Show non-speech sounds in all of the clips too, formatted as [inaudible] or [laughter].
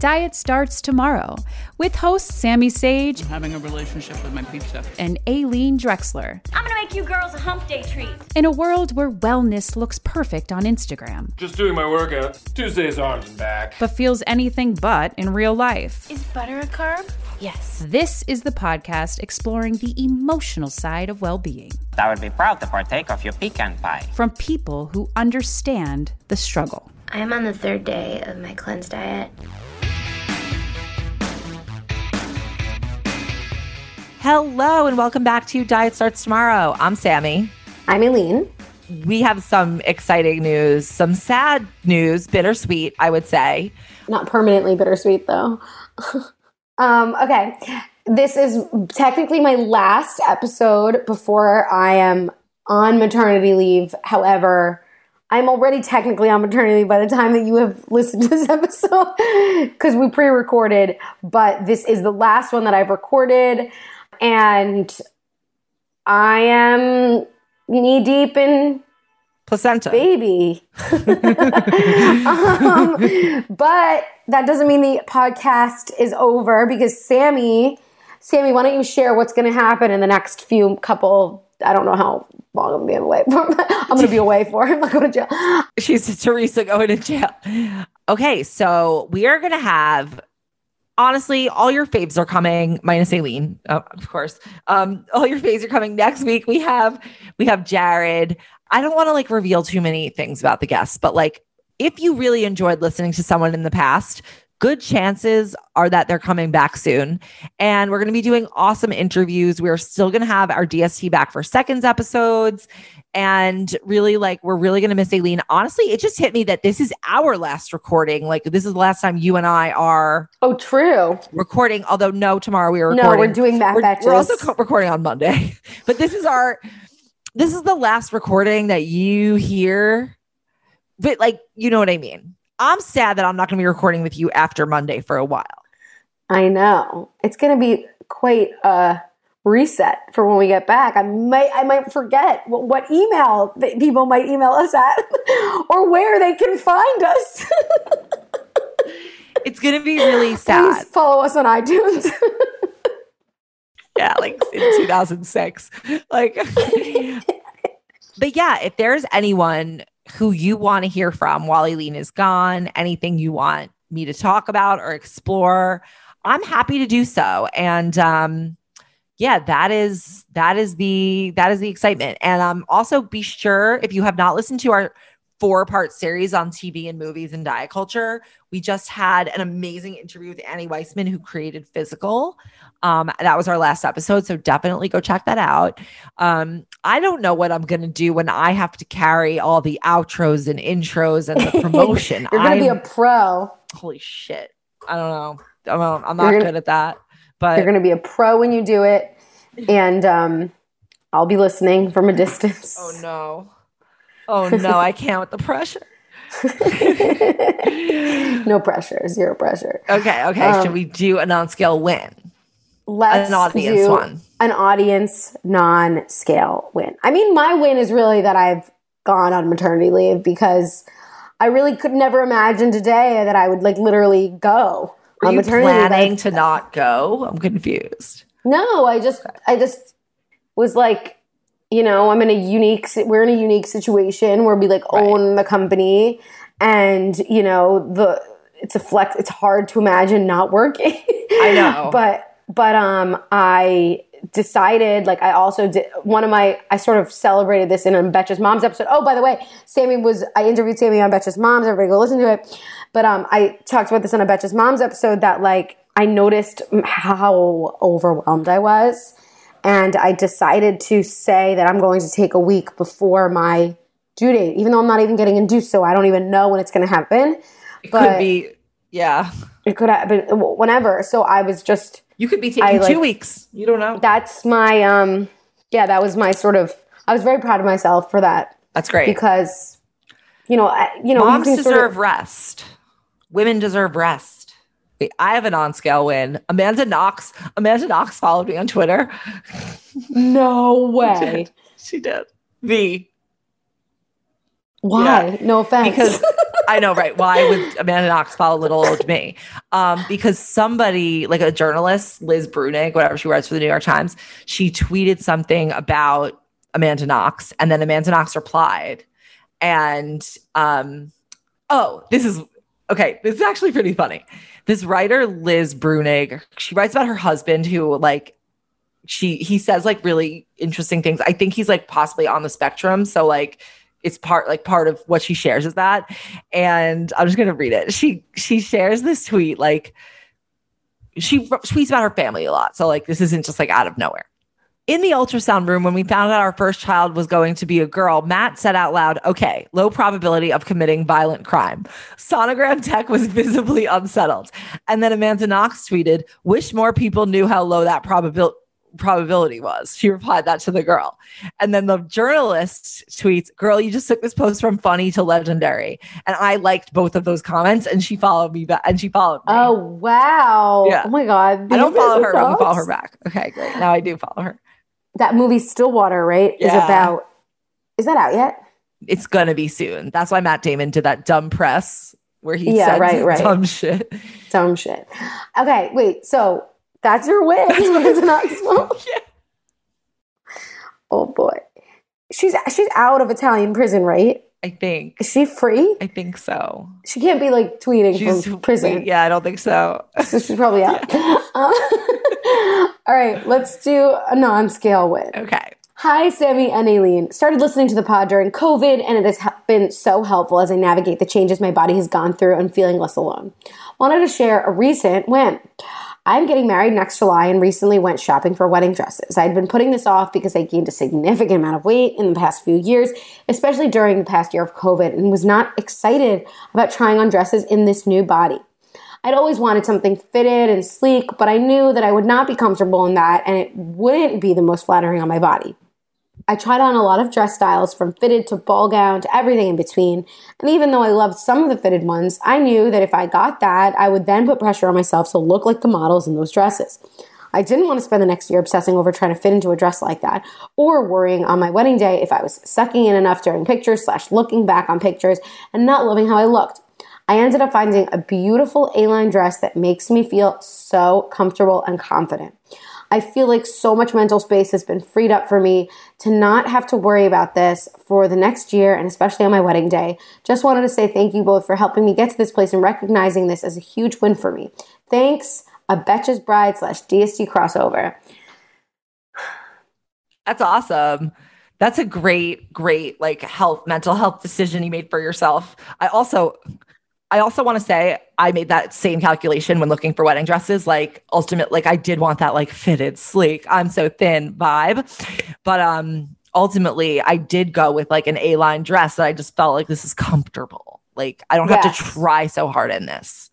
Diet Starts Tomorrow with hosts Sami Sage I'm having a relationship with my pizza. and Aleen Dreksler. I'm gonna make you girls a hump day treat. In a world where wellness looks perfect on Instagram, Just doing my workout. Tuesday's arms and back. but feels anything but in real life. Is butter a carb? Yes. This is the podcast exploring the emotional side of well being I would be proud to partake of your pecan pie. from people who understand the struggle. I am on the third day of my cleanse diet. Hello and welcome back to Diet Starts Tomorrow. I'm Sami. I'm Aleen. We have some exciting news, some sad news, bittersweet, I would say. Not permanently bittersweet though. [laughs] um, okay. This is technically my last episode before I am on maternity leave. However, I'm already technically on maternity leave by the time that you have [laughs] listened to this episode because we pre recorded. But this is the last one that I've recorded. And I am knee deep in Placenta. baby. [laughs] um, but that doesn't mean the podcast is over because Sami, Sami, why don't you share what's going to happen in the next few couple? I don't know how long I'm going to be away. For. [laughs] I'm going to be away for. I'm not going to jail. She's Teresa going to jail. Okay, so we are going to have honestly all your faves are coming minus Aleen, uh, of course. Um, all your faves are coming next week. We have we have Jared. I don't want to like reveal too many things about the guests, but like if you really enjoyed listening to someone in the past, good chances are that they're coming back soon. And we're going to be doing awesome interviews. We're still going to have our DST back for seconds episodes. And really, like, we're really going to miss Aleen. Honestly, it just hit me that this is our last recording. Like, this is the last time you and I are Oh, true. recording. Although, no, tomorrow we are recording. No, we're doing Mac We're, Batches. we're also co- recording on Monday, [laughs] but this is our this is the last recording that you hear. But like, you know what I mean. I'm sad that I'm not going to be recording with you after Monday for a while. I know. It's going to be quite a reset for when we get back. I might I might forget what, what email that people might email us at [laughs] or where they can find us. [laughs] It's going to be really sad. Please follow us on iTunes. [laughs] yeah, like in 2006. Like, but yeah, if there's anyone who you want to hear from while Aleen is gone, anything you want me to talk about or explore, I'm happy to do so. And um, yeah, that is that is the that is the excitement. And um, also be sure if you have not listened to our four part series on TV and movies and diet culture. We just had an amazing interview with Annie Weisman, who created Physical. Um, that was our last episode. So definitely go check that out. Um, I don't know what I'm going to do when I have to carry all the outros and intros and the [laughs] promotion. You're going to be a pro. holy shit. I don't know. I'm, not- I'm not gonna- good at that. But You're going to be a pro when you do it. And um, I'll be listening from a distance. [laughs] oh no. Oh [laughs] no, I can't with the pressure. [laughs] no pressure, zero pressure. Okay, okay. Um, Should we do a non-scale win? Let's An audience do one. An audience non-scale win. I mean, my win is really that I've gone on maternity leave because I really could never imagine today that I would like literally go Are on you maternity leave. planning I- to not go? I'm confused. No, I just I just was like, you know, I'm in a unique we're in a unique situation where we like own the company and, you know, the it's a flex it's hard to imagine not working. I know. [laughs] but but um I decided like I also did one of my I sort of celebrated this in a Betches Moms episode. Oh, by the way, Sami was I interviewed Sami on Betches Moms. Everybody go listen to it. But um I talked about this on a Betches Moms episode that like I noticed how overwhelmed I was and I decided to say that I'm going to take a week before my due date even though I'm not even getting induced so I don't even know when it's going to happen. It But- could be, yeah. It could happen whenever. So I was just You could be taking I, like- two weeks. You don't know. that's my um yeah that was my sort of i was very proud of myself for that That's great. because you know I, you know Moms deserve sort of, rest. Women deserve rest. Wait, I have a non-scale win. Amanda Knox. Amanda Knox followed me on Twitter. no [laughs] way She did. V. why no offense because I know, right? Why [laughs] would Amanda Knox follow little old me? Um, because somebody, like a journalist, Liz Bruenig, whatever she writes for the New York Times, she tweeted something about Amanda Knox, and then Amanda Knox replied, and um, oh, this is okay. This is actually pretty funny. This writer, Liz Bruenig, she writes about her husband who like she he says like really interesting things. I think he's like possibly on the spectrum. So like it's part like part of what she shares is that. And I'm just gonna read it. She she shares this tweet like she tweets about her family a lot. So like this isn't just like out of nowhere. In the ultrasound room, when we found out our first child was going to be a girl, Matt said out loud, okay, low probability of committing violent crime. Sonogram tech was visibly unsettled. And then Amanda Knox tweeted, wish more people knew how low that probability probability was. She replied that to the girl. And then the journalist tweets, Girl, you just took this post from funny to legendary. And I liked both of those comments and she followed me back and she followed me. oh wow Yeah. oh my god I don't follow her, but Knox. follow her back. Okay, great. Now I do follow her. That movie stillwater right is about is that out yet It's gonna be soon. That's why Matt Damon did that dumb press where he Yeah, said right, right. dumb shit. dumb shit okay wait so that's your win [laughs] Amanda Knox. [laughs] oh boy she's she's out of italian prison right I think. is she free I think so. she can't be like tweeting She's from prison Yeah, I don't think so. [laughs] so she's probably out. [laughs] Um, [laughs] all right, let's do a non-scale win. Okay. Hi, Sami and Aleen. Started listening to the pod during COVID, and it has been so helpful as I navigate the changes my body has gone through and feeling less alone. Wanted to share a recent win. I'm getting married next July and recently went shopping for wedding dresses. I'd been putting this off because I gained a significant amount of weight in the past few years, especially during the past year of COVID, and was not excited about trying on dresses in this new body. I'd always wanted something fitted and sleek, but I knew that I would not be comfortable in that and it wouldn't be the most flattering on my body. I tried on a lot of dress styles from fitted to ball gown to everything in between. And even though I loved some of the fitted ones, I knew that if I got that, I would then put pressure on myself to look like the models in those dresses. I didn't want to spend the next year obsessing over trying to fit into a dress like that or worrying on my wedding day if I was sucking in enough during pictures slash looking back on pictures and not loving how I looked. I ended up finding a beautiful A-line dress that makes me feel so comfortable and confident. I feel like so much mental space has been freed up for me to not have to worry about this for the next year and especially on my wedding day. Just wanted to say thank you both for helping me get to this place and recognizing this as a huge win for me. Thanks, a Betches Bride slash DST crossover. [sighs] That's awesome. That's a great, great like health, mental health decision you made for yourself. I also I also want to say I made that same calculation when looking for wedding dresses. Like ultimate, like I did want that like fitted, sleek, I'm so thin vibe. But um ultimately I did go with like an A-line dress that I just felt like this is comfortable. Like I don't have to try so hard in this.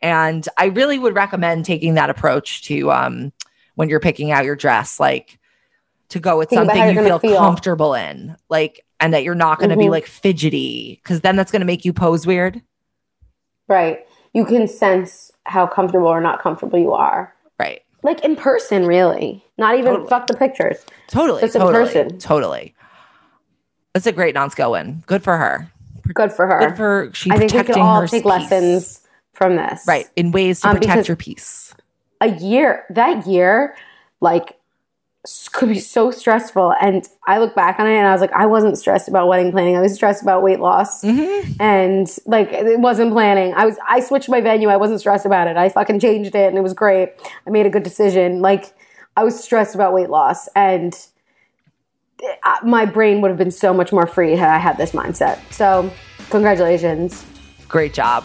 And I really would recommend taking that approach to um when you're picking out your dress, like to go with Think something you feel, feel. comfortable in. Like and that you're not going to be like fidgety because then that's going to make you pose weird. Right. You can sense how comfortable or not comfortable you are. Right. Like in person, really. Not even Totally. fuck the pictures. Totally. Just in person. Totally. That's a great non skill win. Good for her. Good for her. Good for she I think we could all take peace. lessons from this. Right. In ways to Um, protect your peace. A year, that year, like, could be so stressful. And I look back on it and I was like, I wasn't stressed about wedding planning. I was stressed about weight loss. Mm-hmm. And like, it wasn't planning. I was, I switched my venue. I wasn't stressed about it. I fucking changed it and it was great. I made a good decision. Like, I was stressed about weight loss. And uh, my brain would have been so much more free had I had this mindset. So, congratulations. Great job.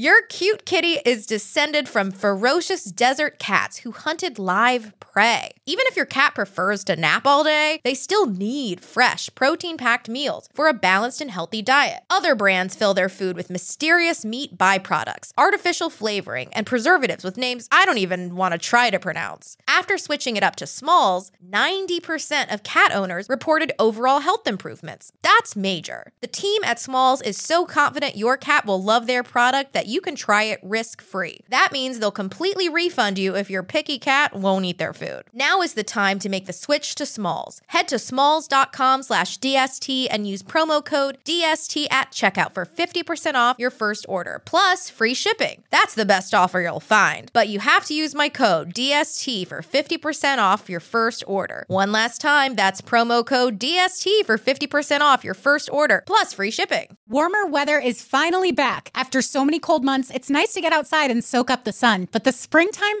Your cute kitty is descended from ferocious desert cats who hunted live prey. Even if your cat prefers to nap all day, they still need fresh, protein packed meals for a balanced and healthy diet. Other brands fill their food with mysterious meat byproducts, artificial flavoring, and preservatives with names I don't even want to try to pronounce. After switching it up to Smalls, 90% of cat owners reported overall health improvements. That's major. The team at Smalls is so confident your cat will love their product that you can try it risk free. That means they'll completely refund you if your picky cat won't eat their food. Now is the time to make the switch to Smalls. Head to smalls.com slash DST and use promo code DST at checkout for 50% off your first order, plus free shipping. That's the best offer you'll find. But you have to use my code DST for 50% off your first order. One last time, that's promo code DST for 50% off your first order, plus free shipping. Warmer weather is finally back. After so many cold months, it's nice to get outside and soak up the sun, but the springtime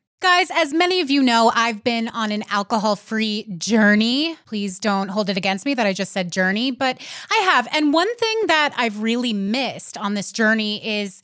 Guys, as many of you know, I've been on an alcohol free journey. Please don't hold it against me that I just said journey, but I have. And one thing that I've really missed on this journey is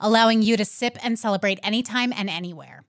allowing you to sip and celebrate anytime and anywhere.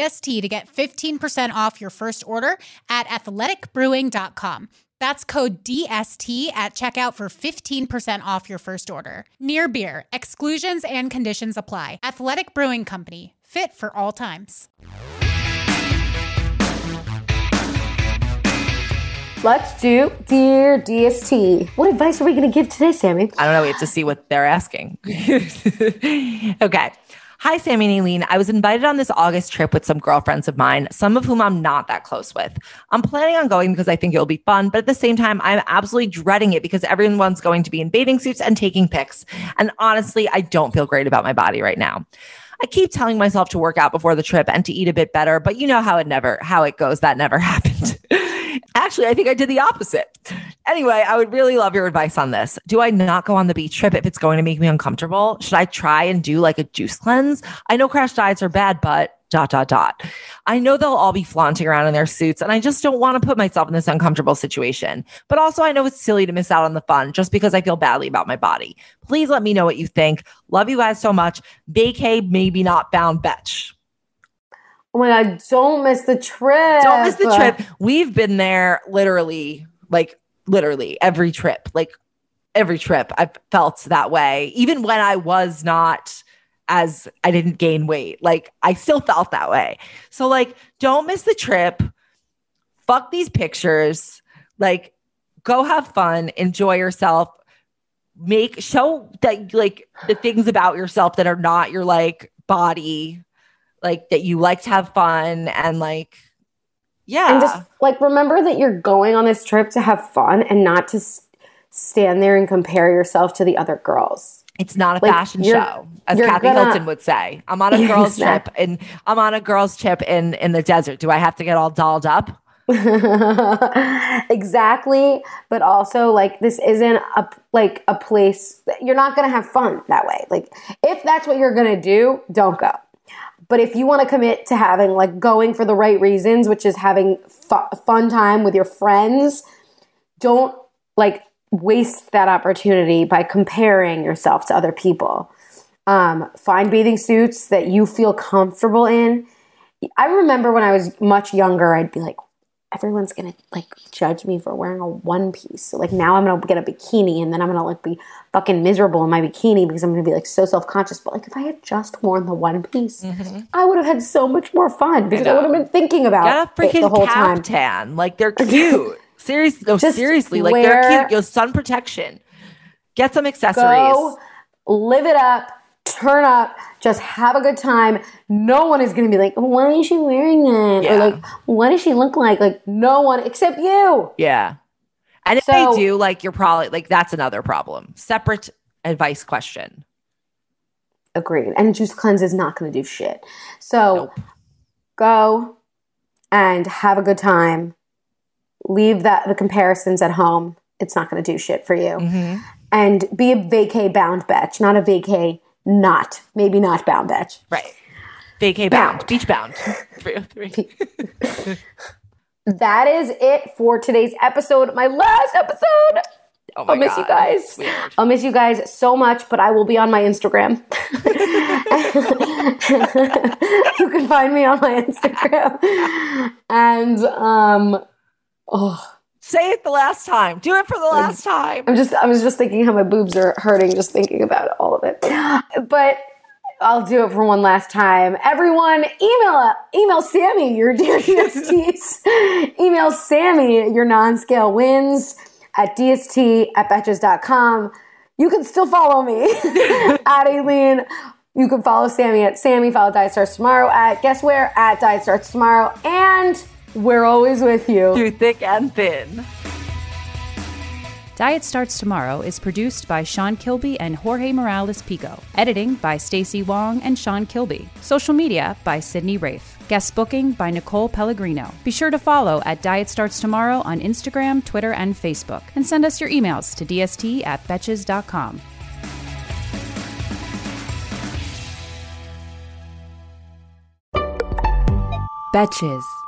DST to get 15% off your first order at athleticbrewing.com. That's code DST at checkout for 15% off your first order. Near Beer, exclusions and conditions apply. Athletic Brewing Company, fit for all times. Let's do Dear DST. What advice are we going to give today, Sami? I don't know. We have to see what they're asking. [laughs] okay. Hi, Sami and Aleen. I was invited on this August trip with some girlfriends of mine, some of whom I'm not that close with. I'm planning on going because I think it'll be fun, but at the same time, I'm absolutely dreading it because everyone's going to be in bathing suits and taking pics. And honestly, I don't feel great about my body right now. I keep telling myself to work out before the trip and to eat a bit better, but you know how it never how it goes. That never [laughs] happened. Actually, I think I did the opposite. Anyway, I would really love your advice on this. Do I not go on the beach trip if it's going to make me uncomfortable? Should I try and do like a juice cleanse? I know crash diets are bad, but dot dot dot. I know they'll all be flaunting around in their suits and I just don't want to put myself in this uncomfortable situation. But also I know it's silly to miss out on the fun just because I feel badly about my body. Please let me know what you think. Love you guys so much. Vacay maybe not bound betch. Oh my God, don't miss the trip. Don't miss the trip. We've been there literally, like literally every trip. Like every trip I've felt that way. Even when I was not as I didn't gain weight. Like I still felt that way. So like don't miss the trip. Fuck these pictures. Like go have fun, enjoy yourself. Make show that like the things about yourself that are not your like body, like that you like to have fun and like yeah. And just like remember that you're going on this trip to have fun and not to s- stand there and compare yourself to the other girls. It's not a Like, fashion show, as Kathy gonna- Hilton would say. I'm on a [laughs] girls trip and I'm on a girls trip in in the desert. Do I have to get all dolled up? [laughs] exactly but also like this isn't a like a place you're not gonna have fun that way like if that's what you're gonna do don't go but if you want to commit to having like going for the right reasons which is having fu- fun time with your friends don't like waste that opportunity by comparing yourself to other people. Um, find bathing suits that you feel comfortable in. I remember when i was much younger i'd be like everyone's gonna like judge me for wearing a one piece. So like now I'm gonna get a bikini and then I'm gonna like be fucking miserable in my bikini because I'm gonna be like so self conscious. But like if I had just worn the one piece, mm-hmm. I would have had so much more fun because I, know. would have been thinking about Get a it freaking the whole time. caftan. Like they're cute. [laughs] seriously, no, Just seriously, like they're cute. Yo, sun protection. Get some accessories. Go live it up, turn up, just have a good time. No one is gonna be like, why is she wearing that? Yeah. Or like, what does she look like? Like no one except you. Yeah. And if So- they do, like you're probably like that's another problem. Separate advice question. Agreed. And juice cleanse is not going to do shit. So Nope. go and have a good time. Leave that the comparisons at home. It's not going to do shit for you. Mm-hmm. And be a vacay bound bitch, not a vacay not, maybe not bound bitch. Right. Vacay bound. Bound. Beach bound. [laughs] 303. [laughs] That is it for today's episode, my last episode. Oh my god. I'll miss you guys. Weird. I'll miss you guys so much, but I will be on my Instagram. [laughs] you can find me on my Instagram. And um oh Say it the last time. Do it for the last time. I'm just I was just thinking how my boobs are hurting just thinking about all of it. [gasps] But I'll do it for one last time. Everyone, email uh, email Sami your [laughs] dear DSTs. email Sami your non-scale wins at DST at betches.com. You can still follow me [laughs] at Aleen. You can follow Sami at Sami, follow Diet Starts Tomorrow at guess where? At Diet Starts Tomorrow. And we're always with you. Through thick and thin. Diet Starts Tomorrow is produced by Sean Kilby and Jorge Morales Pico. Editing by Stacey Wong and Sean Kilby. Social media by Sydney Rafe. Guest booking by Nicole Pellegrino. Be sure to follow at Diet Starts Tomorrow on Instagram, Twitter, and Facebook. And send us your emails to dst at betches.com. Betches.